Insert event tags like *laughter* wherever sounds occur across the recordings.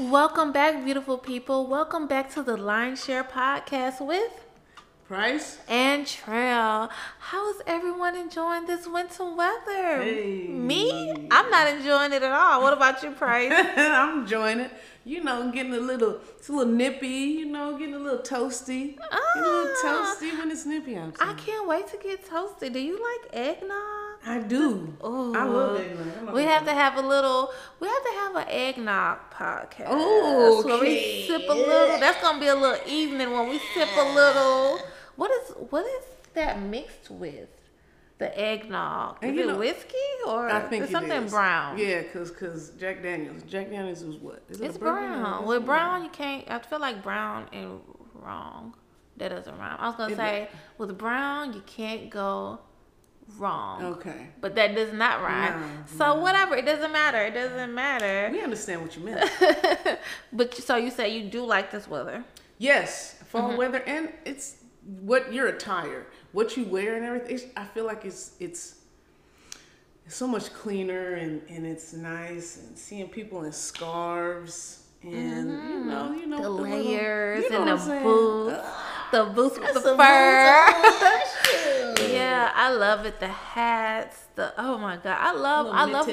Welcome back, beautiful people. Welcome back to the Line Share Podcast with Price? and Trelle. How is everyone enjoying this winter weather? Hey. Me? I'm not enjoying it at all. What about you, Price? *laughs* I'm enjoying it. You know, getting a little, it's a little nippy. You know, getting a little toasty. Getting a little Ah. toasty when it's nippy outside. I can't wait to get toasted. Do you like eggnog? I do. Ooh. I love eggnog. We have to have a little. We have to have an eggnog podcast. we Okay. sip a little. That's gonna be a little evening when we sip a little. What is what is that mixed with? The eggnog. Is it know- whiskey or I think something is. brown? Yeah, cause, cause Jack Daniels. Jack Daniels is what? Is It's brown. With it- brown, you can't. I feel like brown and wrong. That doesn't rhyme. I was gonna It- say with brown, you can't go wrong. Okay. But that does not rhyme. No, so whatever, it doesn't matter. It doesn't matter. We understand what you meant. *laughs* but so you say you do like this weather. yes, fall Mm-hmm. weather, and it's what your attire, what you wear, and everything. I feel like it's it's it's so much cleaner and and it's nice and seeing people in scarves and you know you know Mm-hmm. The little- layers you know and the boots. The boots with the fur. *laughs* yeah, I love it. The hats. The oh my god, I love. Little I love.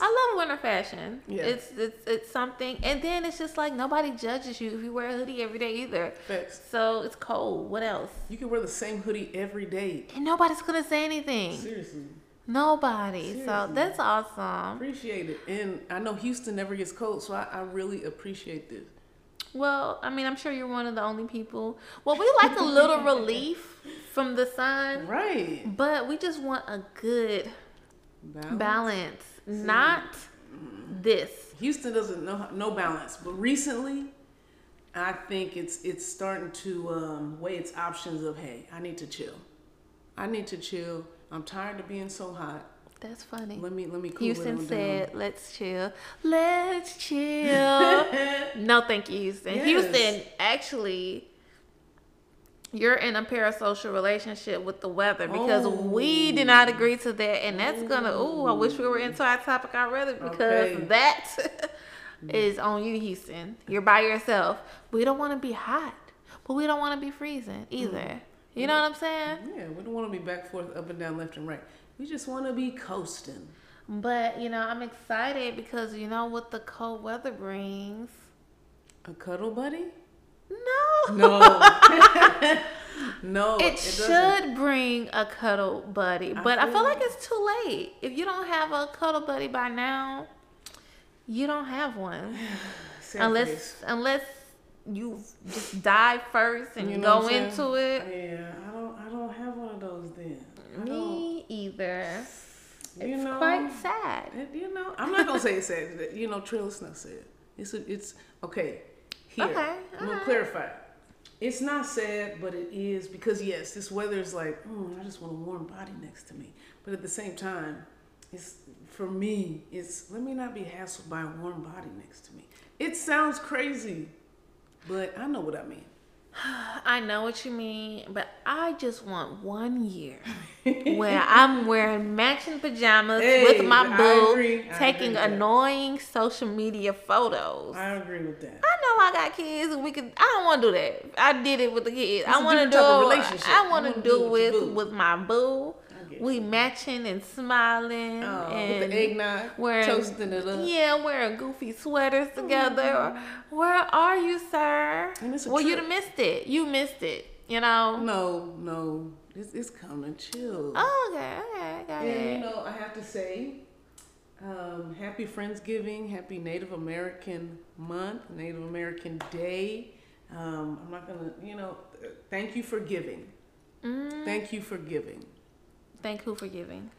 I love winter fashion. Yeah. It's it's it's something, and then it's just like nobody judges you if you wear a hoodie every day either. Facts. So it's cold. What else? You can wear the same hoodie every day. And nobody's gonna say anything. Seriously, Nobody. So that's awesome. appreciate it. And I know Houston never gets cold, so I, I really appreciate this. Well, I mean, I'm sure you're one of the only people. Well, we like a little *laughs* relief from the sun, Right. but we just want a good Balance. balance, not this. Houston doesn't know no balance, but recently, I think it's it's starting to um, weigh its options of hey, I need to chill. I need to chill. I'm tired of being so hot. That's funny. Let me let me cool it Houston on said, "Let's chill. Let's chill." *laughs* no, thank you, Houston. Yes. Houston, actually, you're in a parasocial relationship with the weather because we did not oh. agree to that, and that's gonna. Ooh, I wish we were into our topic already because Okay. that mm. is on you, Houston. You're by yourself. We don't want to be hot, but we don't want to be freezing either. Mm. You know what I'm saying? Yeah, we don't want to be back forth, up and down, left and right. We just want to be coasting. But you know, I'm excited because you know what the cold weather brings. A cuddle buddy? No. No. *laughs* *laughs* no. It, doesn't. should bring a cuddle buddy, but I feel feel like it's too late. If you don't have a cuddle buddy by now, you don't have one. *sighs* Unless unless you just die first and You know go into it. Yeah, I don't. I don't have one of those then. I. Me either. You it's know, quite sad. it- you know, I'm not gonna say it's sad. You know, Trelle, it's not sad. It's a, it's okay. Here, Okay, I'm gonna alright. clarify. It's not sad, but it is because yes, this weather is like, mm, I just want a warm body next to me. But at the same time, it's for me. It's let me not be hassled by a warm body next to me. It sounds crazy, but I know what I mean. I know what you mean, but I just want one year *laughs* where I'm wearing matching pajamas Hey, with my boo, taking with that. annoying social media photos. I, agree with that. I know I got kids, and we could. I don't want to do that. I did it with the kids. It's I want to do. type of it- relationship. I want to do do it with with your boo. with my boo. We matching and smiling Oh, and with the eggnog, wearing toasting it up. Yeah, wearing goofy sweaters together. Where are you, sir? And it's a well, you'd have missed it. You missed it. You know. No, no, it's, it's coming. Chill. Oh, okay, okay, got And it. you know, I have to say, um, happy Friendsgiving, happy Native American Month, Native American Day. Um, I'm not gonna, you know, thank you for giving. Mm, Thank you for giving. Thank who for giving.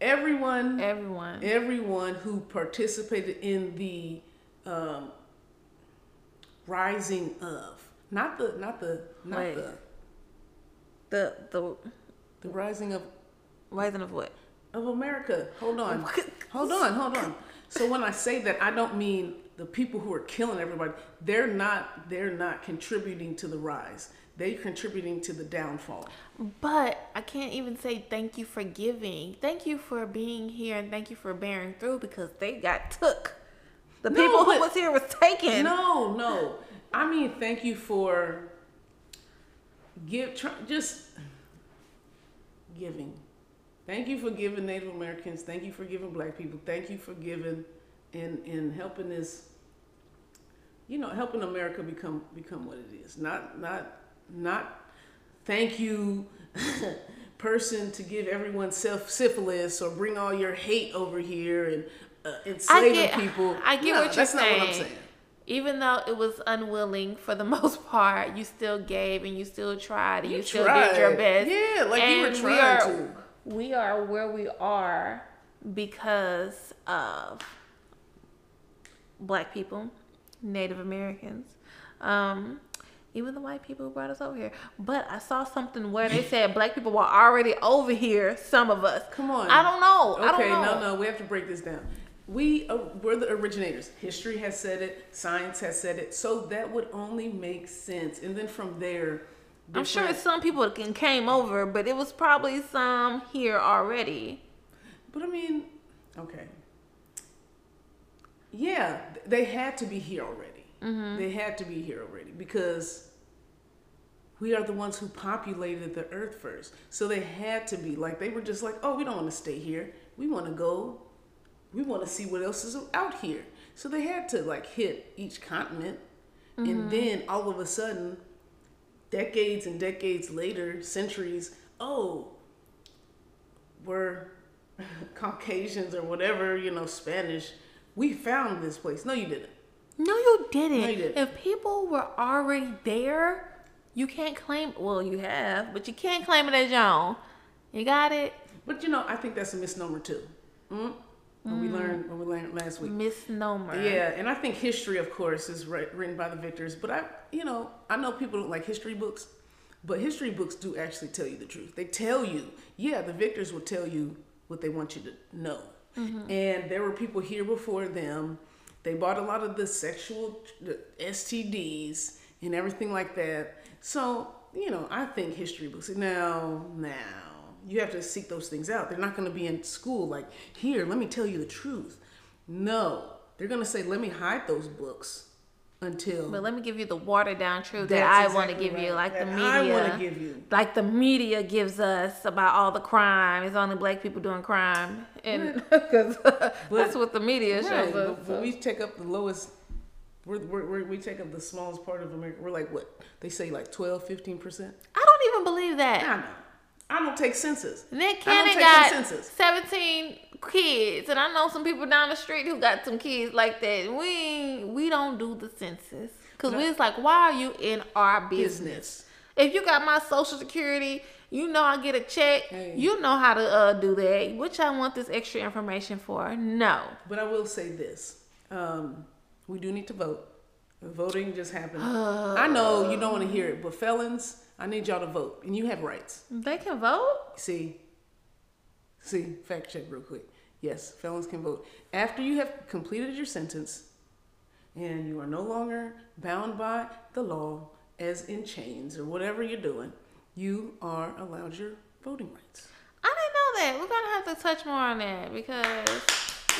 Everyone, Everyone. everyone who participated in the um, rising of, not the, not the, not Wait. the, The the the rising of rising of what? of America. Hold on. hold on, hold on. So when I say that I don't mean the people who are killing everybody. They're not they're not contributing to the rise. They're contributing to the downfall. But I can't even say thank you for giving. Thank you for being here and thank you for bearing through because they got took. The No, people who was here was taken. No, no. I mean, thank you for give try, just giving. Thank you for giving Native Americans. Thank you for giving Black people. Thank you for giving and and helping this. You know, helping America become become what it is. Not not not. Thank you, *laughs* person, to give everyone self syphilis or bring all your hate over here and uh, enslaving get- people. I get No, what you're that's not what I'm saying. saying. Even though it was unwilling for the *laughs* most part, you still gave and you still tried and you, You still did your best. Yeah, like you were And we trying are, to. We are where we are because of black people, Native Americans, um, even the white people who brought us over here. But I saw something where they said black people were already over here. Some of us. Come on. I don't know. I Okay, don't know. no, no, we have to break this down. We uh, we're the originators. History has said it. Science has said it. So that would only make sense. And then from there, I'm sure some people can came over, but it was probably some here already. But I mean, okay. Yeah, they had to be here already. Mm-hmm. They had to be here already because we are the ones who populated the earth first. So they had to be like they were just like, oh, we don't want to stay here. We want to go. We want to see what else is out here. So they had to like hit each continent, Mm-hmm. and then all of a sudden, decades and decades later, centuries, oh, we're *laughs* Caucasians or whatever, you know, Spanish. We found this place. No, you didn't. No, you didn't. No, you didn't. If people were already there, you can't claim. Well, you have, but you can't claim it as your own. You got it, But you know, I think that's a misnomer too. Mm? When we learned, when we learned last week. misnomer. Yeah, and I think history, of course, is ri- written by the victors. But I, you know, I know people don't like history books, but history books do actually tell you the truth. They tell you, yeah, the victors will tell you what they want you to know. And there were people here before them. They bought a lot of the sexual the STDs and everything like that. So, you know, I think history books. Now, now, you have to seek those things out. They're not going to be in school like, here, let me tell you the truth. No, they're going to say, let me hide those books until But let me give you the watered down truth that I want to exactly give you, like the That I media. wanna give you. Like the media gives us about all the crime. It's only black people doing crime, and because *laughs* *laughs* that's what the media shows us. but, we take up the lowest. We're, we're, we're, we take up the smallest part of America. We're like what they say, like 12, 15 percent. I don't even believe that. I don't take census. Nick I don't Cannon take got census. 17 kids, and I know some people down the street who got some kids like that. We we don't do the census because we was like, why are you in our business? Business. If you got my social security, you know I get a check. Hey. You know how to uh, do that. Which I want this extra information for? No. But I will say this: um, we do need to vote. Voting just happened. *sighs* I know you don't want to hear it, but felons, I need y'all to vote, and you have rights. They can vote. See, see, fact check real quick. Yes, felons can vote. After you have completed your sentence and you are no longer bound by the law, as in chains or whatever you're doing, you are allowed your voting rights. I didn't know that. We're gonna have to touch more on that because,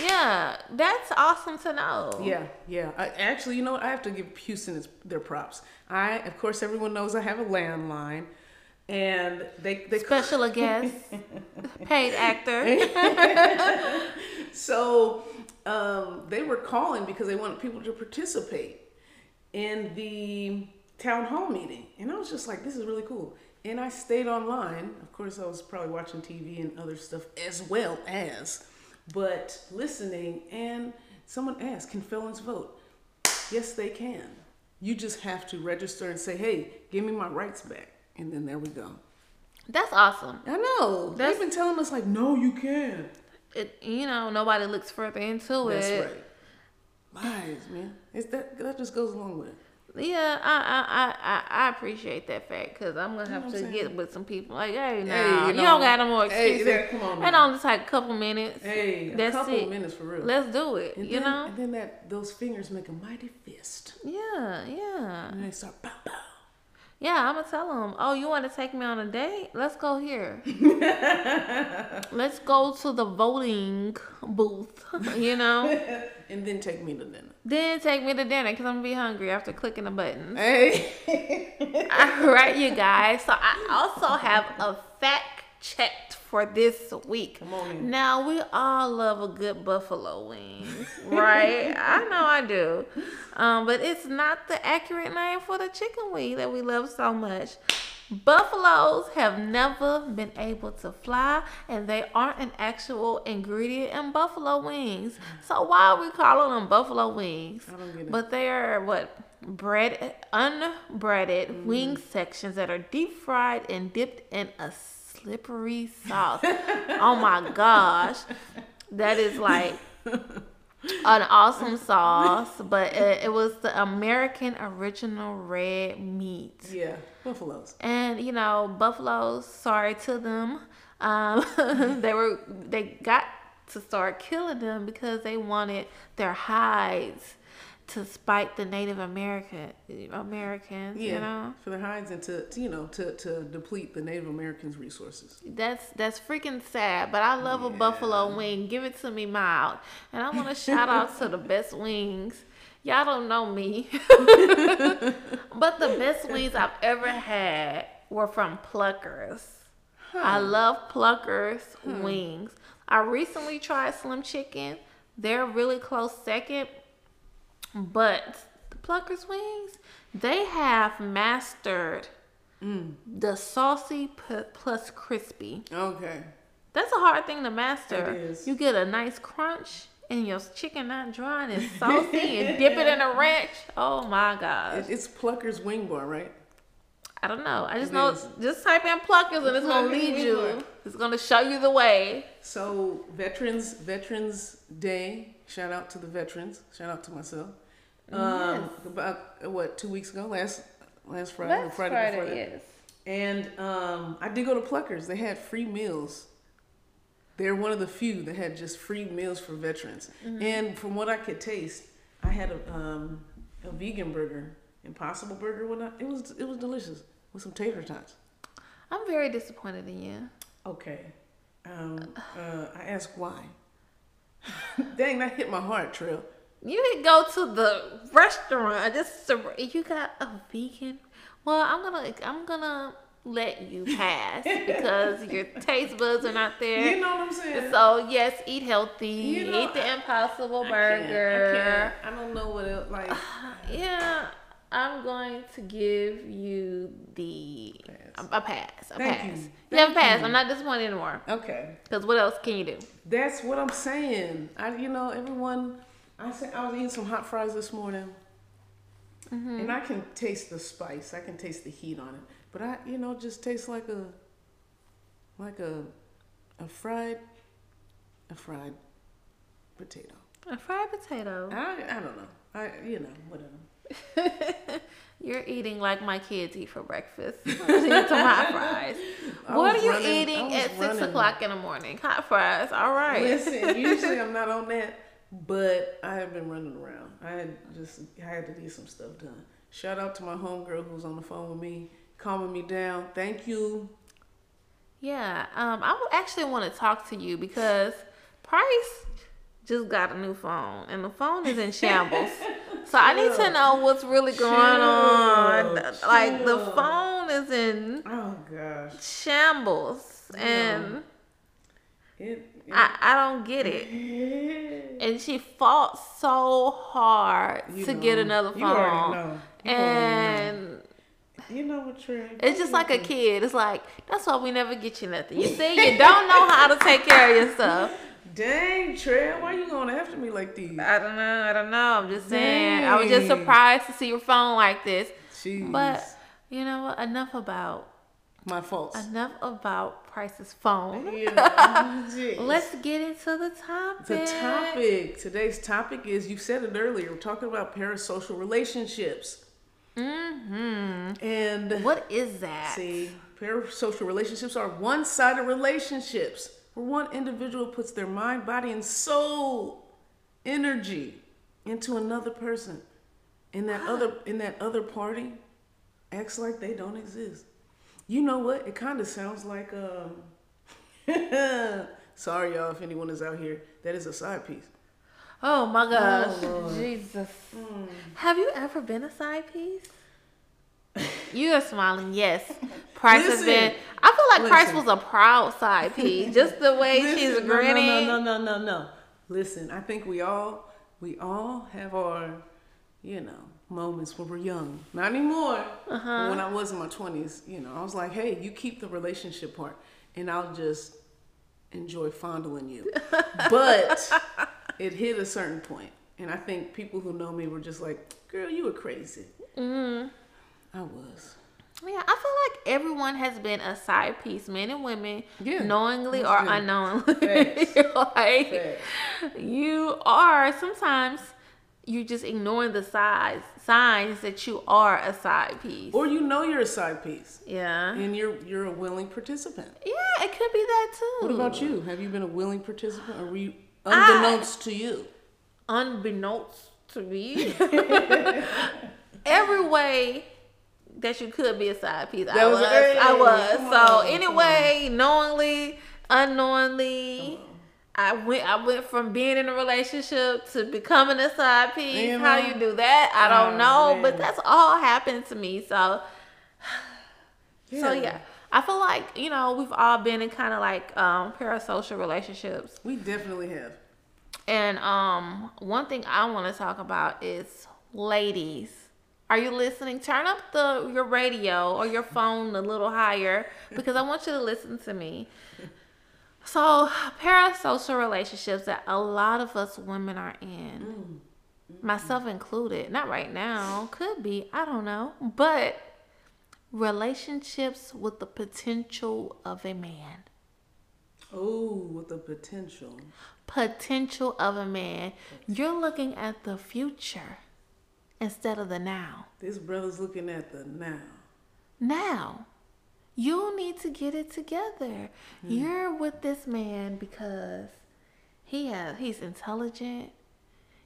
yeah, that's awesome to know. Yeah, yeah. I, actually, you know what? I have to give Houston its, their props. I, of course, everyone knows I have a landline, and they they Special *laughs* guest, paid actor. *laughs* So um, they were calling because they wanted people to participate in the town hall meeting. And I was just like, this is really cool. And I stayed online. Of course, I was probably watching TV and other stuff as well as, but listening. And someone asked, can felons vote? Yes, they can. You just have to register and say, hey, give me my rights back. And then there we go. That's awesome. I know. That's- They've been telling us, like, no, you can't. It, you know, nobody looks further into That's it. That's right. Lies, man. It's that that just goes along with it. Yeah, I I, I, I appreciate that fact because I'm gonna have what to get with some people like, hey, Hey, now you you, know, don't got no more hey, excuses. there, come on now. only take a couple minutes. Hey, a That's couple it. minutes for real. Let's do it. and you then, know? and then that those fingers make a mighty fist, Yeah, yeah, and they start pow pow. yeah. I'm gonna tell them, oh, you want to take me on a date? Let's go here. *laughs* Let's go to the voting booth. You know? *laughs* and then take me to dinner. Then take me to dinner because I'm gonna be hungry after clicking the buttons. Hey. *laughs* All right, you guys. So I also have a fact checked for this week. Come on in. Now we all love a good buffalo wing, right? I know I do. Um, but it's not the accurate name for the chicken wing that we love so much. Buffaloes have never been able to fly, and they aren't an actual ingredient in buffalo wings. So why are we calling them buffalo wings? I don't get it. But they are what bread, unbreaded mm. wing sections that are deep fried and dipped in a slippery sauce. *laughs* oh my gosh, that is like *laughs* an awesome sauce. But it, it was the American original red meat. Yeah, buffaloes. And you know, buffaloes. Sorry to them. Um, *laughs* they were they got to start killing them because they wanted their hides to spite the Native American Americans. Yeah, You know, for their hides and to, to, you know to, to deplete the Native Americans' resources. that's that's freaking sad. But I love a buffalo wing. Give it to me mild. And I want to shout out to the best wings. Y'all don't know me, *laughs* but the best wings I've ever had were from Pluckers. I love Pluckers wings. I recently tried Slim Chicken. They're really close second, but the Pluckers wings, they have mastered mm. the saucy p- plus crispy. Okay. That's a hard thing to master. It is. You get a nice crunch and your chicken not dry and it's saucy and dip it in a ranch. Oh my gosh. It, it's Plucker's Wing Bar, right? I don't know. I just It know is. just type in pluckers and it's gonna lead you. It's gonna show you the way. So Veterans Veterans Day. Shout out to the veterans. Shout out to myself. Um, about uh, what two weeks ago, last last Friday, That's Friday, Friday, before that. yes. And um, I did go to Pluckers. They had free meals. They're one of the few that had just free meals for veterans. Mm-hmm. And from what I could taste, I had a um, a vegan burger, Impossible Burger. When I, it was it was delicious with some tater tots. I'm very disappointed in you. Okay. Um, uh, I asked why. *laughs* Dang, that hit my heart, Trelle. You didn't go to the restaurant. Just you got a vegan. Well, I'm gonna I'm gonna let you pass *laughs* because your taste buds are not there. You know what I'm saying? So yes, eat healthy. You know, eat the I- Impossible I can't- Burger. I, can't. I don't know what it Like, *sighs* Yeah, I'm going to give you the Pass. a, a pass. A Thank pass. you. You have a pass. you. I'm not disappointed anymore. okay. Because what else can you do? That's what I'm saying. I, you know, everyone. I said I was eating some hot fries this morning, Mm-hmm. and I can taste the spice. I can taste the heat on it. But I, you know, just tastes like a, like a, a fried, a fried potato. A fried potato. I, I don't know. I, you know, whatever. *laughs* You're eating like my kids eat for breakfast. *laughs* *laughs* Some hot fries. I What are you running- eating at six o'clock in the morning? Hot fries. All right. Listen, usually I'm not on that, but I have been running around. I had just I had to get some stuff done. Shout out to my homegirl who's on the phone with me, calming me down. Thank you. Yeah, um, I actually want to talk to you because Price just got a new phone and the phone is in *laughs* shambles. so I need to know what's really going on. Chill, Like the phone is in Oh gosh, shambles and it I, I don't get it. *laughs* And she fought so hard you to know, get another phone. And you know what, Trey? It's just like a kid. It's like that's why we never get you nothing. You see, you don't know how to take care of yourself. *laughs* Dang, Trey, why you going after me like these? I don't know. I don't know. I'm just saying. I was just surprised to see your phone like this. Jeez. But you know what? Enough about my fault. enough about Price's phone. *laughs* Jeez. Let's get into the topic. The topic. Today's topic is you said it earlier. We're talking about parasocial relationships. Mm-hmm. And What is that? see, parasocial relationships are one-sided relationships where one individual puts their mind, body, and soul energy into another person. And that other in that other party acts like they don't exist. You know what? It kind of sounds like um *laughs* sorry y'all if anyone is out here that is a side piece. Oh my gosh, Lord. Jesus! Have you ever been a side piece? You are smiling. Yes, Price has Listen. been. I feel like Price was a proud side piece. Just the way she's Listen, no, grinning. No, no, no, no, no, no. Listen, I think we all we all have our, you know, moments when we're young. Not anymore. Uh-huh. When I was in my twenties, you know, I was like, hey, you keep the relationship part, and I'll just enjoy fondling you. *laughs* but it hit a certain point, and I think people who know me were just like, girl, you were crazy. Mm-hmm. I was. Yeah, I feel like everyone has been a side piece, men and women, Yeah, knowingly or unknowingly. *laughs* Like you are sometimes you're just ignoring the sides signs that you are a side piece. Or you know you're a side piece, yeah. and you're you're a willing participant. Yeah, it could be that too. What about you? Have you been a willing participant, or were you I- unbeknownst to you? Unbeknownst to me, *laughs* every way that you could be a side piece, I was. was- hey, I was. So on, anyway, knowingly, unknowingly. I went. I went from being in a relationship to becoming a side piece. You How you do that, I don't Oh, know. man. But that's all happened to me. So, so Yeah. yeah, I feel like you know we've all been in kind of like um, parasocial relationships. We definitely have. And um, one thing I want to talk about is ladies. Are you listening? Turn up the your radio or your phone a little higher because I want you to listen to me. So, parasocial relationships that a lot of us women are in, mm. mm-hmm. myself included. Not right now, could be, I don't know, but relationships with the potential of a man. Oh, with the potential. potential of a man. You're looking at the future instead of the now. This brother's looking at the now. Now, you need to get it together. Hmm. You're with this man because he has he's intelligent,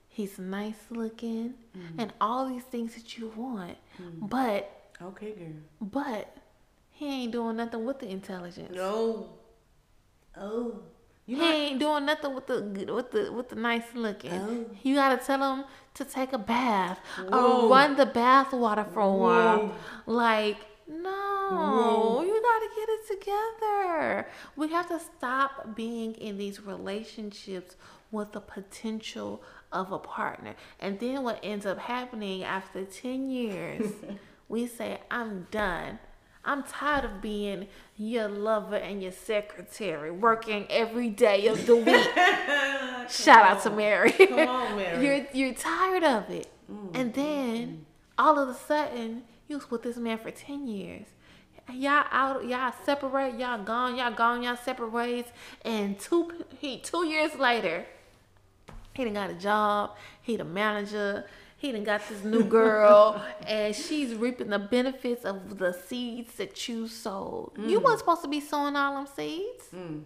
he's nice looking, hmm. and all these things that you want. Hmm. But Okay, girl. but he ain't doing nothing with the intelligence. No. Oh. You He not, ain't doing nothing with the with the with the nice looking. Oh. You gotta tell him to take a bath Whoa. or run the bath water for a while. Like no, you gotta get it together. We have to stop being in these relationships with the potential of a partner. And then what ends up happening after ten years, *laughs* we say, "I'm done." I'm tired of being your lover and your secretary, working every day of the week. *laughs* Shout out to Mary. Come on, Mary. *laughs* you're you're tired of it, mm, and mm, then mm. all of a sudden you was with this man for ten years. Y'all out, y'all separate, y'all gone, y'all gone, y'all separate ways, and two he two years later, he done got a job. He the manager. He done got this new girl, *laughs* and she's reaping the benefits of the seeds that you sowed. You mm. weren't supposed to be sowing all them seeds. Mm, mm,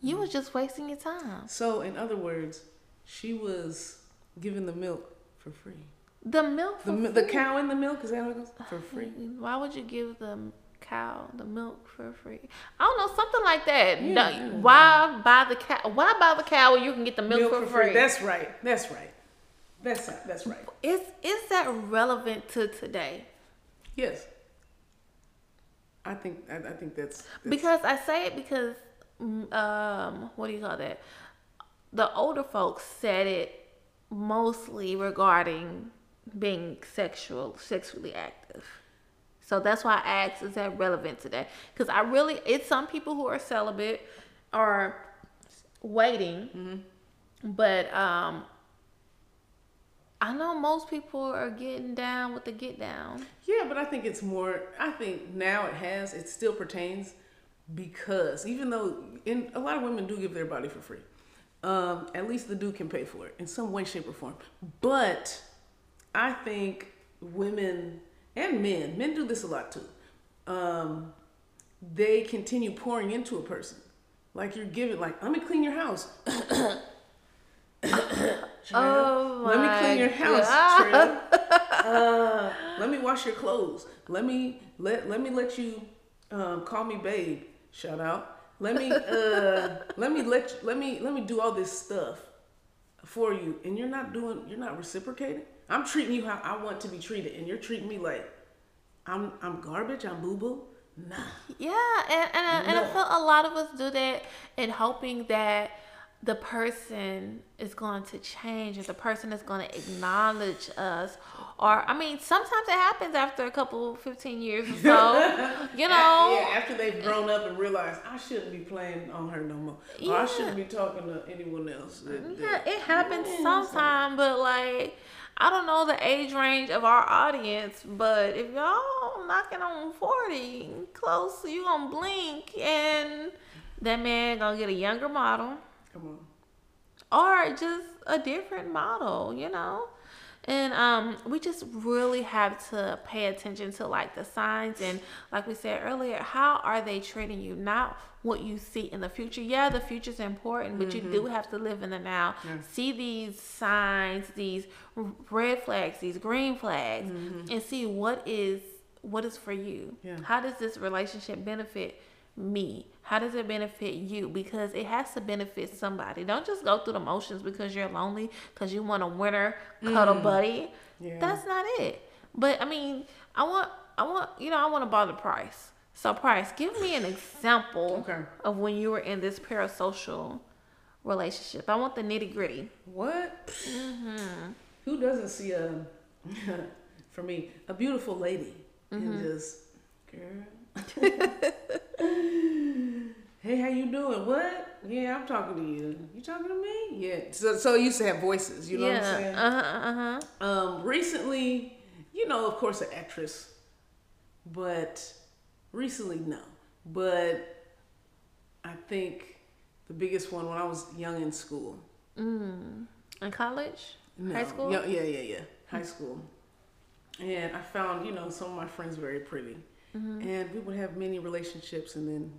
you was just wasting your time. so, in other words, she was giving the milk for free. The milk The, for the free. cow in the milk is that how it goes? For free. *laughs* Why would you give the cow the milk for free? I don't know, something like that. Yeah, No, yeah. Why buy the cow? Why buy the cow when you can get the milk, for, free? That's right. That's right. That's that's right. Is is that relevant to today? Yes. I think I, I think that's, that's Because I say it because, mm, um, what do you call that? The older folks said it mostly regarding being sexual, sexually active. So that's why I asked, is that relevant today? Because I really, it's some people who are celibate are waiting, but um, I know most people are getting down with the get down. Yeah, but I think it's more. I think now it has. It still pertains because even though in a lot of women do give their body for free, um, at least the dude can pay for it in some way, shape, or form. But I think women and men, men do this a lot too. Um, they continue pouring into a person, like you're giving, like let me clean your house. *coughs* Oh Let me clean your house. *laughs* Uh, let me wash your clothes. Let me let let me let you um, call me babe. Shout out. Let me uh, *laughs* let me let you, let me let me do all this stuff. for you and you're not doing you're not reciprocating i'm treating you how i want to be treated and you're treating me like i'm i'm garbage i'm boo-boo nah Yeah, and and, I- and I No. feel a lot of us do that in hoping that the person is going to change, or the person is going to acknowledge us, or I mean, sometimes it happens after a couple, fifteen years or so. *laughs* You know, yeah after they've grown up and realized i shouldn't be playing on her no more or i shouldn't be talking to anyone else that, Yeah, it happens Yeah, sometime, but like I don't know the age range of our audience, but if y'all knocking on forty, close, you gonna blink, and that man gonna get a younger model come on or just a different model, you know. And um, we just really have to pay attention to like the signs and, like we said earlier, how are they treating you? Not what you see in the future. Yeah, the future's important, but you do have to live in the now. Yeah. See these signs, these red flags, these green flags, and see what is what is for you. Yeah. How does this relationship benefit me? How does it benefit you? Because it has to benefit somebody. Don't just go through the motions because you're lonely, because you want a winter cuddle buddy. Yeah. That's not it. But I mean, I want, I want, you know, I want to buy the price. So, price, give me an example Okay. of when you were in this parasocial relationship. I want the nitty gritty. What? Mm-hmm. Who doesn't see a, *laughs* for me, a beautiful lady Mm-hmm. and just, girl. *laughs* hey, how you doing? What? Yeah, I'm talking to you. You talking to me? Yeah. So, so I used to have voices. You know what I'm yeah. saying? Uh huh. Uh huh. Um, recently, you know, of course, an actress, but recently, no. But I think the biggest one when I was young in school. Mm. In college, No. high school. Yeah, yeah, yeah, yeah. High school. And I found, you know, some of my friends very pretty. Mm-hmm. And we would have many relationships and then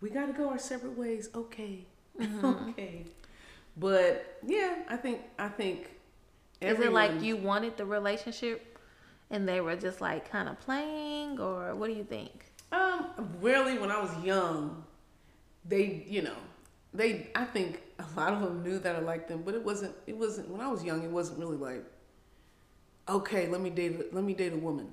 we got to go our separate ways. Okay. Mm-hmm. *laughs* okay. But yeah, I think I think Is it like you wanted the relationship and they were just like kind of playing, or what do you think? Um, really, when I was young, they, you know, they. I think a lot of them knew that I liked them, but it wasn't. It wasn't when I was young. It wasn't really like, okay, let me date. Let me date a woman.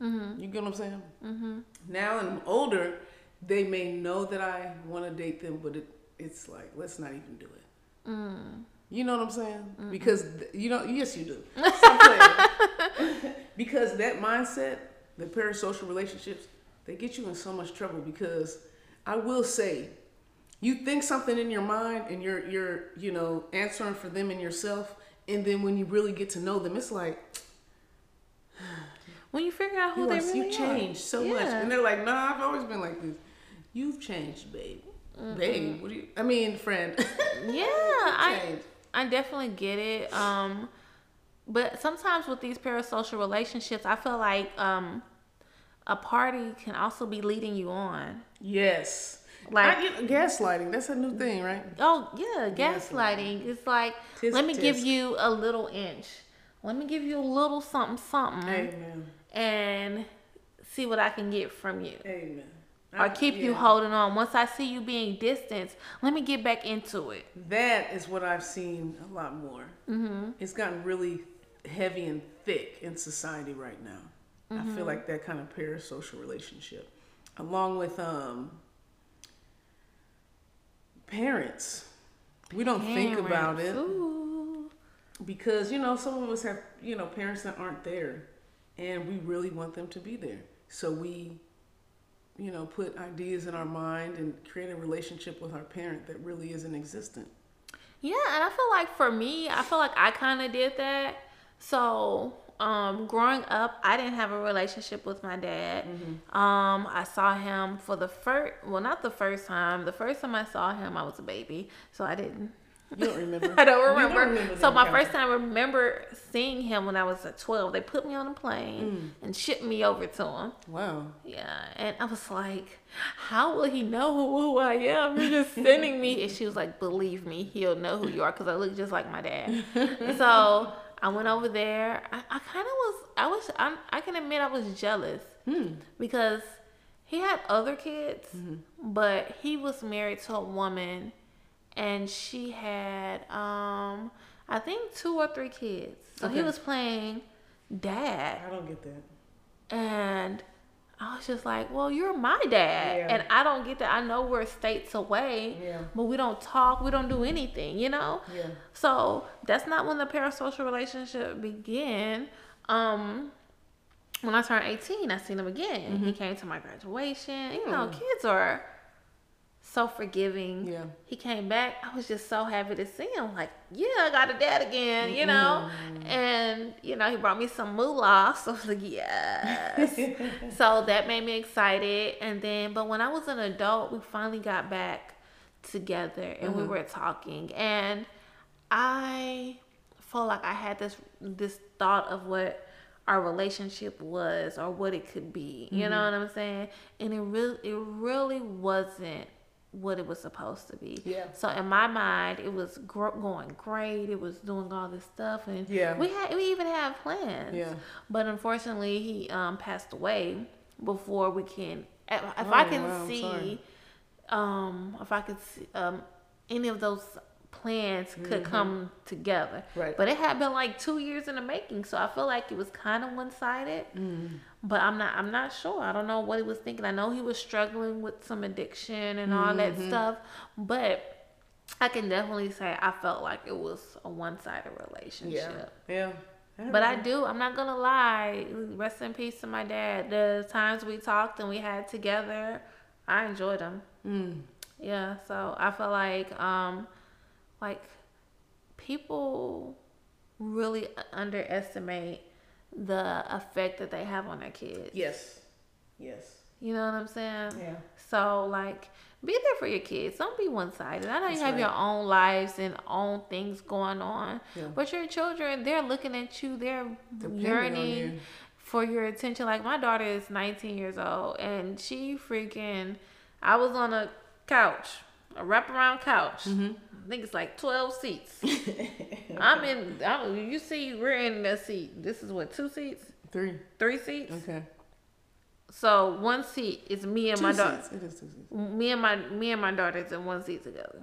Mm-hmm. You get what I'm saying? Mm-hmm. Now that I'm older, they may know that I want to date them, but it, it's like let's not even do it. Mm. You know what I'm saying? Because th- you know, yes, you do. *laughs* *laughs* Because that mindset, the parasocial relationships, they get you in so much trouble. Because I will say, you think something in your mind, and you're you're you know answering for them and yourself, and then when you really get to know them, it's like When you figure out who you, they are, really you changed so much, and they're like, Nah, I've always been like this. You've changed, babe. Babe, what do you? I mean, friend. *laughs* Yeah, I. I definitely get it. Um, but sometimes with these parasocial relationships, I feel like um, a party can also be leading you on. Yes. Like- I, gaslighting. That's a new thing, right? Oh yeah, Gaslighting. gaslighting. It's like Tisk, let me give you a little inch. Let me give you a little something something Amen. And see what I can get from you. Amen. Or I- keep you holding on. Once I see you being distanced, let me get back into it. That is what I've seen a lot more. Mm-hmm. It's gotten really heavy and thick in society right now. I Mm-hmm. feel like that kind of parasocial relationship, along with um, parents. We don't think about it Ooh. because you know some of us have you know parents that aren't there, and we really want them to be there. So we, you know, put ideas in our mind and create a relationship with our parent that really isn't existent. Yeah, and I feel like for me, I feel like I kind of did that. So, um, growing up, I didn't have a relationship with my dad. Um, I saw him for the first, well, not the first time. The first time I saw him, I was a baby, so I didn't. You don't remember? *laughs* I don't You remember. so my first time I remember seeing him when I was at twelve. They put me on a plane mm. and shipped me over to him. Wow. Yeah, and I was like, "How will he know who I am? You're just sending me." *laughs* And she was like, "Believe me, he'll know who you are because I look just like my dad." *laughs* so I went over there. I, I kind of was. I was. I, I can admit I was jealous hmm. because he had other kids, mm-hmm. but he was married to a woman, and she had um I think two or three kids. So he was playing dad, I don't get that. and I was just like, "Well, you're my dad, Yeah. and I don't get that. I know we're states away, Yeah. but we don't talk, we don't do anything, you know." Yeah. So that's not when the parasocial relationship began. Um, when I turned 18, I seen him again. He came to my graduation. You know, Mm. kids are so forgiving. Yeah. He came back. I was just so happy to see him. Like, yeah, I got a dad again, you know? Mm-hmm. And, you know, he brought me some moolah. *laughs* So I was like, yes. *laughs* so that made me excited. And then, but when I was an adult, we finally got back together and we mm-hmm. were talking. And I felt like I had this this thought of what our relationship was or what it could be. You know mm-hmm. what I'm saying? And it really it really wasn't what it was supposed to be. Yeah. So in my mind, it was gro- going great. It was doing all this stuff, and Yeah. we had we even had plans. Yeah. But unfortunately, he um passed away before we can. If, Oh, I can wow, see, um, if I could see um any of those plans could come together. Mm-hmm. Right. But it had been like two years in the making, so I feel like it was kind of one sided. Mm. But I'm not. I'm not sure. I don't know what he was thinking. I know he was struggling with some addiction and all that Mm-hmm. stuff. But I can definitely say I felt like it was a one sided Yeah. relationship. Yeah. But I do. I'm not gonna lie. Rest in peace to my dad. The times we talked and we had together, I enjoyed them. Mm. Yeah. So I feel like, um, like people really underestimate the effect that they have on their kids. Yes. Yes. You know what I'm saying? Yeah. So like be there for your kids. Don't be one sided. I know That's you have right. your own lives and own things going on. Yeah. But your children, they're looking at you, they're Depending yearning you. for your attention. Like my daughter is 19 years old and she freaking I was on a couch, a wraparound couch. Mm-hmm. I think it's like 12 seats. *laughs* I'm in I'm, you see we're in the seat. This is what two seats? Three. Three seats? Okay. So one seat is me and Two my daughter. It is two seats. Me and my me and my daughter's in one seat together.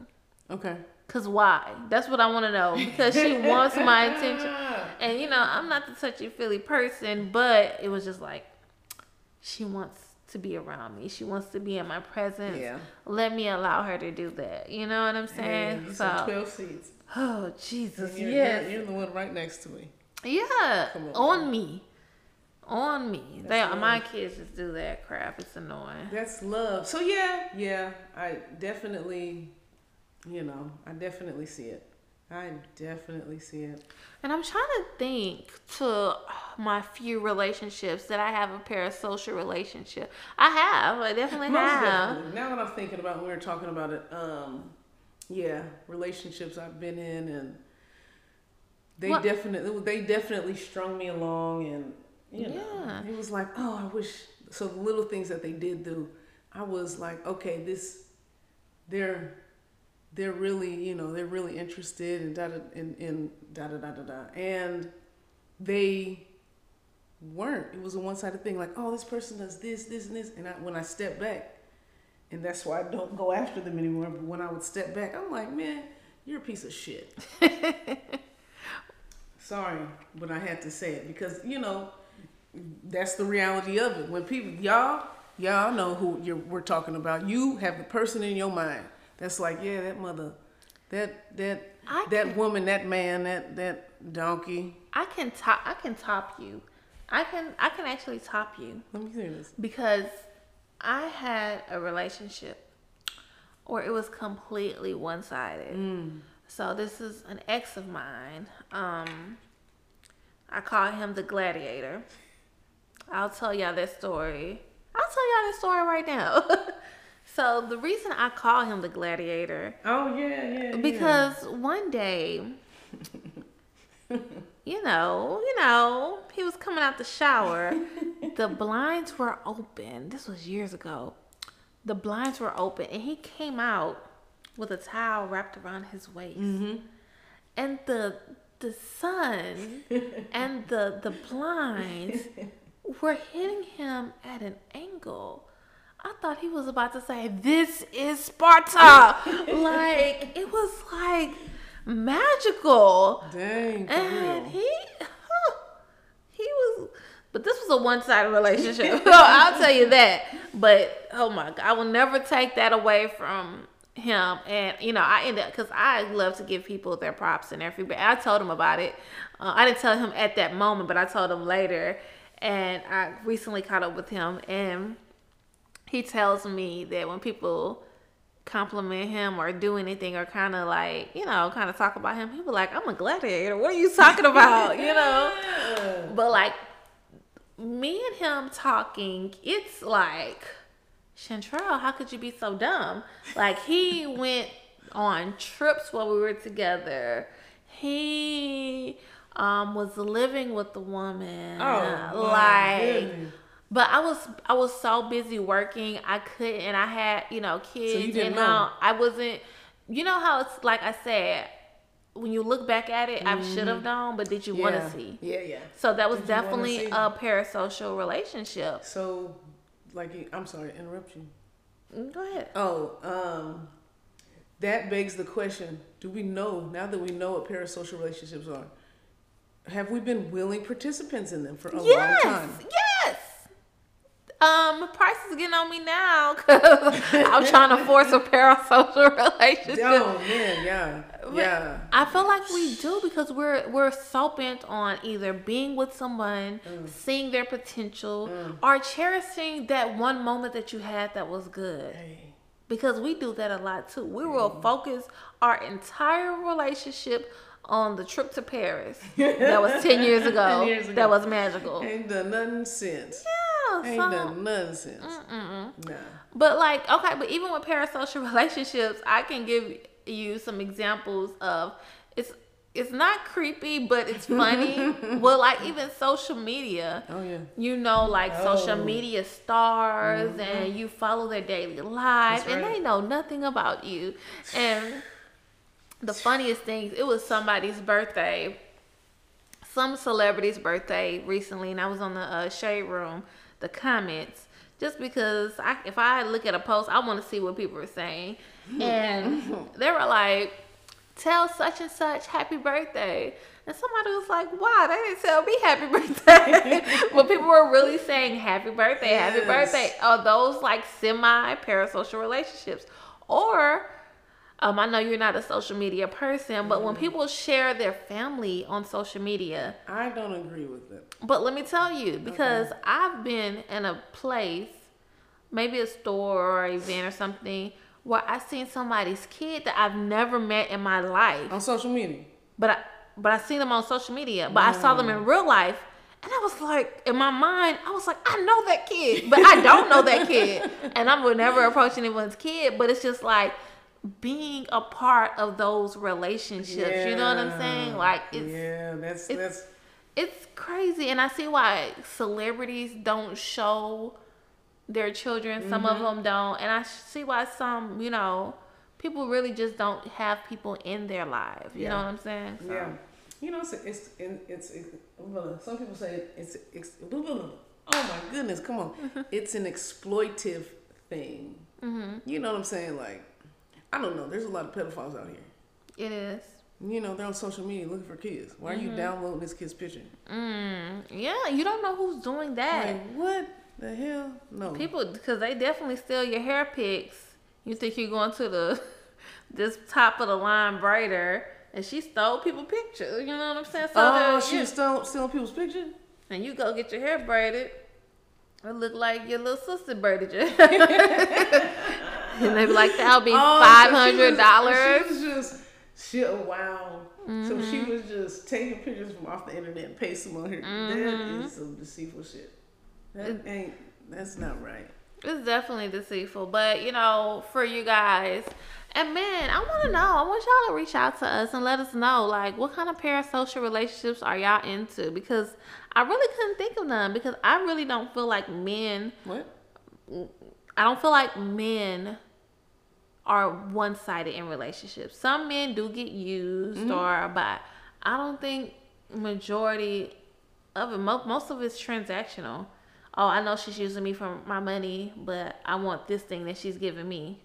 Okay. Cause why? That's what I want to know. Because she *laughs* wants my attention, and you know I'm not the touchy feely person, but it was just like she wants to be around me. She wants to be in my presence. Yeah. Let me allow her to do that. You know what I'm saying? Hey, so, twelve seats. oh Jesus, You're, yes, you're, you're the one right next to me. yeah, on. on me, on me. They my kids just do that crap. It's annoying. That's love. So yeah, yeah, I definitely, you know, I definitely see it. I definitely see it. And I'm trying to think to my few relationships that I have a parasocial relationship. I have. I definitely Most have. definitely. Now that I'm thinking about when we were talking about it, um, yeah, relationships I've been in and they What- definitely they definitely strung me along and you know Yeah. it was like, oh I wish so the little things that they did do, I was like, okay, this they're they're really, you know, they're really interested in da da in, in da da da da da and they weren't. It was a one sided thing, like, oh, this person does this, this, and this. And I, when I step back, and that's why I don't go after them anymore. But when I would step back, I'm like, man, you're a piece of shit. *laughs* Sorry, but I had to say it because you know that's the reality of it. When people, y'all, y'all know who you're, we're talking about. You have the person in your mind that's like, yeah, that mother, that that I that woman, that man, that that donkey. I can top. I can top you. I can. I can actually top you Let me hear this. because I had a relationship or it was completely one sided. Mm. So this is an ex of mine. Um, I call him the gladiator. I'll tell y'all that story. I'll tell y'all that story right now. *laughs* so the reason I call him the gladiator Oh yeah, yeah. yeah. because one day, you know, you know, he was coming out the shower. *laughs* the blinds were open. This was years ago. The blinds were open, and he came out with a towel wrapped around his waist, Mm-hmm. and the the sun and the the blinds *laughs* were hitting him at an angle. I thought he was about to say, "This is Sparta." *laughs* like it was like magical. Dang, And he, huh, he was, but this was a one-sided relationship. *laughs* I'll tell you that. But oh my god, I will never take that away from him. And you know, I ended up because I love to give people their props and their feedback. I told him about it. Uh, I didn't tell him at that moment, but I told him later. And I recently caught up with him, and he tells me that when people compliment him or do anything or kind of like you know kind of talk about him he be like i'm a gladiator. What are you talking about? You know? Yeah. but like me and him talking it's like chantrell how could you be so dumb? Like he went on trips while we were together. He um was living with the woman. Oh, like goodness. But I was I was so busy working, I couldn't, and I had you know kids, didn't and know. how I wasn't. You know how it's like I said, when you look back at it, I should have known, but did you want Mm-hmm. To see? Yeah, yeah. So that was Did definitely a parasocial relationship. So, like, I'm sorry to interrupt you. Mm, Go ahead. Oh, um, that begs the question: Do we know now that we know what parasocial relationships are? Have we been willing participants in them for a yes, long time? yes. Um, Price is getting on me now because *laughs* I'm trying to force a parasocial *laughs* relationship. Oh man, yeah, yeah. I feel like we do because we're we're so bent on either being with someone, Mm. seeing their potential, or cherishing that one moment that you had that was good. Hey, Because we do that a lot too. We will focus our entire relationship on the trip to Paris *laughs* that was ten years ago. 10 years ago. That was magical. ain't done nothing since. Yeah, Ain't so- nothing since. Mm-mm. Nah. But like, okay, but even with parasocial *laughs* relationships, I can give you some examples of it's it's not creepy, but it's funny. *laughs* well, like even social media. Oh yeah. You know, like social Oh. media stars, and you follow their daily life, That's and they know nothing about you. And the funniest things, it was somebody's birthday, some celebrity's birthday recently, and I was on the uh, shade room, the comments, just because I, if I look at a post, I want to see what people are saying, *laughs* and they were like, "Tell such and such happy birthday." And somebody was like, "Why? They didn't tell me happy *laughs* birthday." *laughs* but people were really saying happy birthday, happy Yes. birthday. Are those like semi parasocial relationships? Or um, I know you're not a social media person, but when people share their family on social media, I don't agree with it. but let me tell you, because I've been in a place, maybe a store or event or something, where I seen somebody's kid that I've never met in my life, On social media. but I, but I seen them on social media, but I saw them in real life. And I was like, in my mind, I was like, I know that kid, but I don't know that kid. *laughs* And I would never approach anyone's kid, but it's just like being a part of those relationships. You know what I'm saying? Like, it's, yeah, that's it's- that's it's crazy and i see why celebrities don't show their children some of them don't and i see why some you know people really just don't have people in their lives you know what i'm saying So- yeah. You know, it's it's it's, it's, some people say it's, it's oh my goodness, come on, *laughs* it's an exploitive thing. Mm-hmm. You know what I'm saying? Like, I don't know. There's a lot of pedophiles out here. it is You know, they're on social media looking for kids. Why are Mm-hmm. you downloading this kid's picture? mm, yeah you don't know who's doing that Like, what the hell? No. people because they definitely steal your hair pics you think you're going to the *laughs* this top of the line braider and she stole people pictures you know what i'm saying so oh, she yeah. stealing, stealing people's pictures? and you go get your hair braided, it look like your little sister braided you. *laughs* *laughs* and they be like, that'll be *laughs* Oh, five so hundred dollars. She was just, she, oh, wow. So Mm-hmm. she was just taking pictures from off the internet and pasting them on here. Mm-hmm. That is some deceitful shit. That ain't, that's not right. It's definitely deceitful, but you know, for you guys, and man, I want to know. I want y'all to reach out to us and let us know, like, what kind of parasocial relationships are y'all into? Because I really couldn't think of none. Because I really don't feel like men. What? I don't feel like men are one sided in relationships. Some men do get used mm-hmm. or but I don't think majority of it most of it's transactional. oh, I know she's using me for my money, but I want this thing that she's giving me.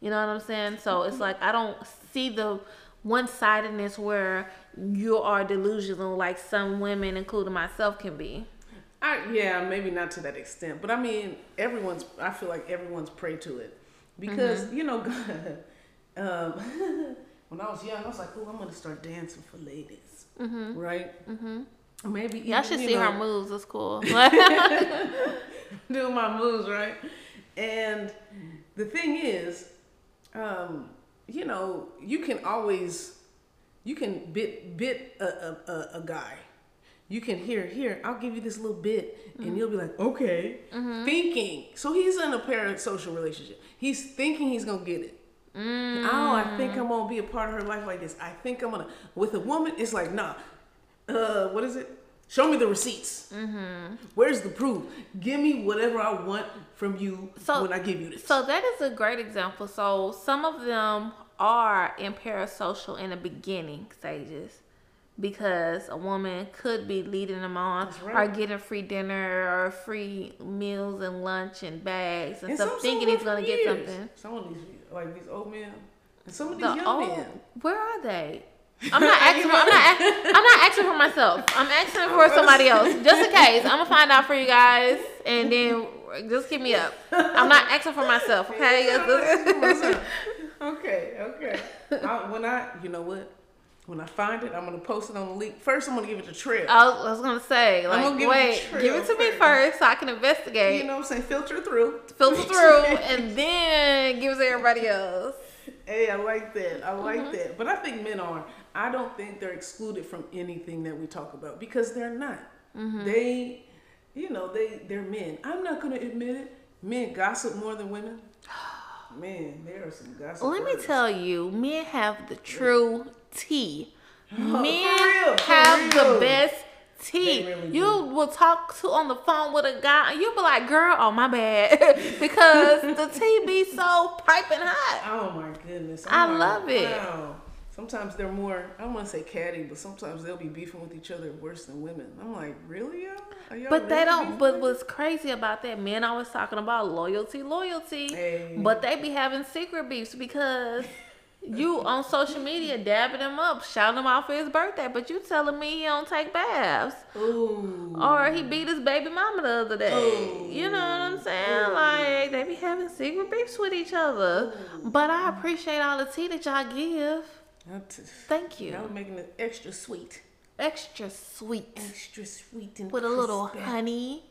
You know what I'm saying? So it's like I don't see the one sidedness where you are delusional like some women, including myself, can be. I, yeah, maybe not to that extent, but I mean, everyone's. I feel like everyone's prey to it because Mm-hmm. you know, *laughs* um, *laughs* when I was young, I was like, "Oh, I'm gonna start dancing for ladies," mm-hmm. right? Mm-hmm. Maybe Y'all even, should see her moves. It's cool. *laughs* doing my moves, right? And the thing is, um, you know, you can always, you can bit bit a, a, a, a guy. You can hear here. I'll give you this little bit, and mm-hmm. you'll be like, okay, mm-hmm. thinking. So he's in a parasocial relationship. He's thinking he's gonna get it. Mm. Oh, I think I'm gonna be a part of her life like this. I think I'm gonna. With a woman, it's like, nah. Uh, what is it? Show me the receipts. Mm-hmm. Where's the proof? Give me whatever I want from you So- when I give you this. So that is a great example. So some of them are in parasocial in the beginning stages because a woman could be leading them on right. or getting free dinner or free meals and lunch and bags and, And stuff, thinking he's gonna get something. Some of these, like these old men, and some of these The young old, men. where are they? *laughs* I'm not asking. For, I'm not. I'm not asking for myself. I'm asking for *laughs* somebody else, just in case. I'm gonna find out for you guys, and then just keep me up. I'm not asking for myself. Okay. *laughs* okay, okay. I, when I, you know what? When I find it, I'm gonna post it on the link. First, I'm gonna give it to Trelle. I was, I was gonna say, like, gonna give it wait, to give it to me first so I can investigate, you know what I'm saying? Filter through. filter *laughs* through, and then give it to everybody else. Hey, I like that. I like Mm-hmm. that. But I think men are. I don't think they're excluded from anything that we talk about because they're not. Mm-hmm. They, you know, they they're men. I'm not gonna admit it. Men gossip more than women. *gasps* Man, there are some gossip. Let me tell you, men have the true tea. *gasps* Men real, have real. the best tea. Really you do. will talk to on the phone with a guy, and you'll be like, "Girl, oh my bad," *laughs* because the tea be so piping hot. Oh my goodness. Oh, I I'm like, love it. Wow. Sometimes they're more. I don't want to say catty, but sometimes they'll be beefing with each other worse than women. I'm like, really, y'all? Are y'all But they don't. But what's crazy about that? Men always talking about loyalty, loyalty. Hey. But they be having secret beefs because you on social media dabbing him up, shouting him out for his birthday. But you telling me he don't take baths, Ooh. or he beat his baby mama the other day. Ooh. You know what I'm saying? Like they be having secret beefs with each other. But I appreciate all the tea that y'all give. Thank you. Y'all making it extra sweet. Extra sweet Extra sweet and with a little crispy. honey,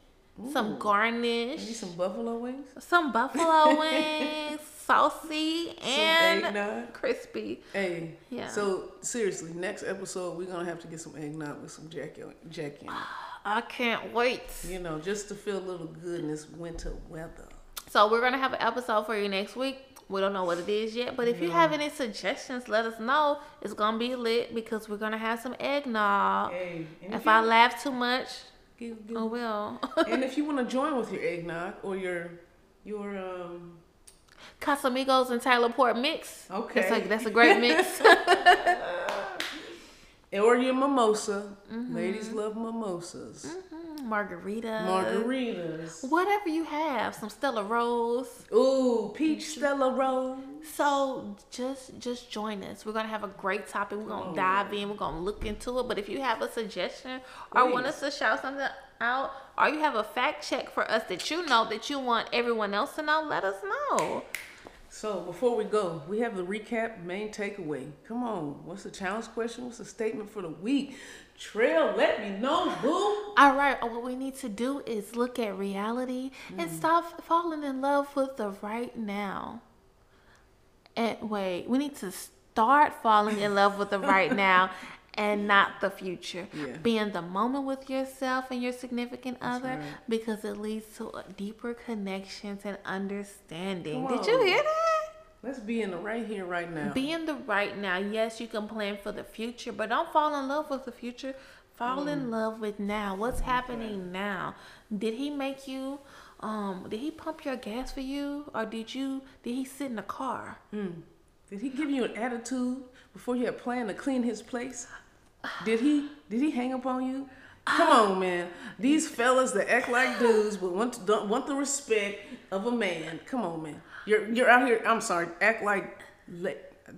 some Maybe garnish. some buffalo wings. Some buffalo *laughs* wings, saucy and eggnog. crispy. Hey. Yeah. So seriously, next episode we're gonna have to get some eggnog with some Jack Jack in it. *sighs* I can't wait. You know, just to feel a little good in this winter weather. So we're gonna have an episode for you next week. We don't know what it is yet, but if you have any suggestions, let us know. It's gonna be lit because we're gonna have some eggnog. Hey. If I laugh too much, give- give- oh well. and if *laughs* you want to join with your eggnog or your your um Casamigos and Tyler Port mix. Okay. That's a, that's a great mix. *laughs* *laughs* or your mimosa. Mm-hmm. Ladies love mimosas. Margaritas. Margaritas. Whatever you have. Some Stella Rosa. Ooh, peach Stella Rosa. So just just join us. We're gonna have a great topic. We're gonna Oh. dive in. We're gonna look into it. But if you have a suggestion or want us to shout something out, or you have a fact check for us that you know that you want everyone else to know, let us know. So before we go, we have the recap main takeaway. Come on, what's the challenge question? What's the statement for the week? Trelle, let me know, boo. All right. What we need to do is look at reality and Mm. stop falling in love with the right now. And wait, we need to start falling in love with the right *laughs* now and not the future. Yeah. Be in the moment with yourself and your significant other right. because it leads to deeper connections and understanding. Did you hear that? Let's be in the right here, right now. Be in the right now. Yes, you can plan for the future, but don't fall in love with the future. Fall Mm. in love with now. What's happening now? Did he make you um did he pump your gas for you or did you did he sit in the car? Hmm. Did he give you an attitude before you had planned to clean his place? Did he? Did he hang up on you? Come on, man. These fellas that act like dudes but want to, don't want the respect of a man. Come on, man. You're you're out here. I'm sorry. Act like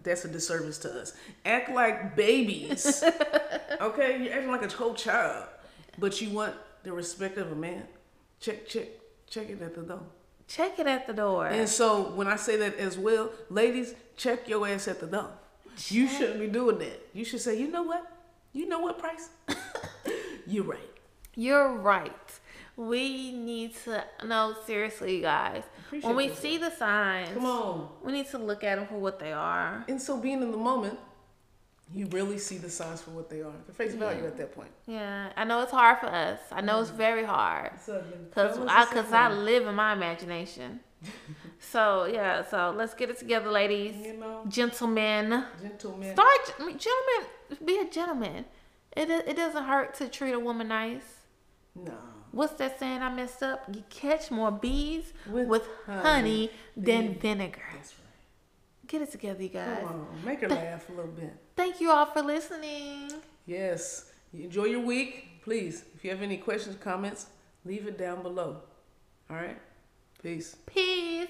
that's a disservice to us. Act like babies. *laughs* okay, you're acting like a whole child, but you want the respect of a man. Check check check it at the door. Check it at the door. And so when I say that as well, ladies, check your ass at the door. You shouldn't be doing that. You should say, you know what? You know what, Price? *laughs* You're right. You're right. We need to no seriously, guys. Appreciate when we see the signs, Come on. we need to look at them for what they are. And so being in the moment, you really see the signs for what they are. The face value at that point. Yeah, I know it's hard for us. I know it's mm-hmm. very hard because I because I live in my imagination. *laughs* so yeah, so let's get it together, ladies, you know, gentlemen. gentlemen. Start, gentlemen. Be a gentleman. It it doesn't hurt to treat a woman nice. No. What's that saying I messed up? You catch more bees With with, honey honey, than vinegar. That's right. Get it together, you guys. Come on. Make her laugh a little bit. Thank you all for listening. Yes. Enjoy your week. Please, if you have any questions, comments, leave it down below. All right? Peace. Peace.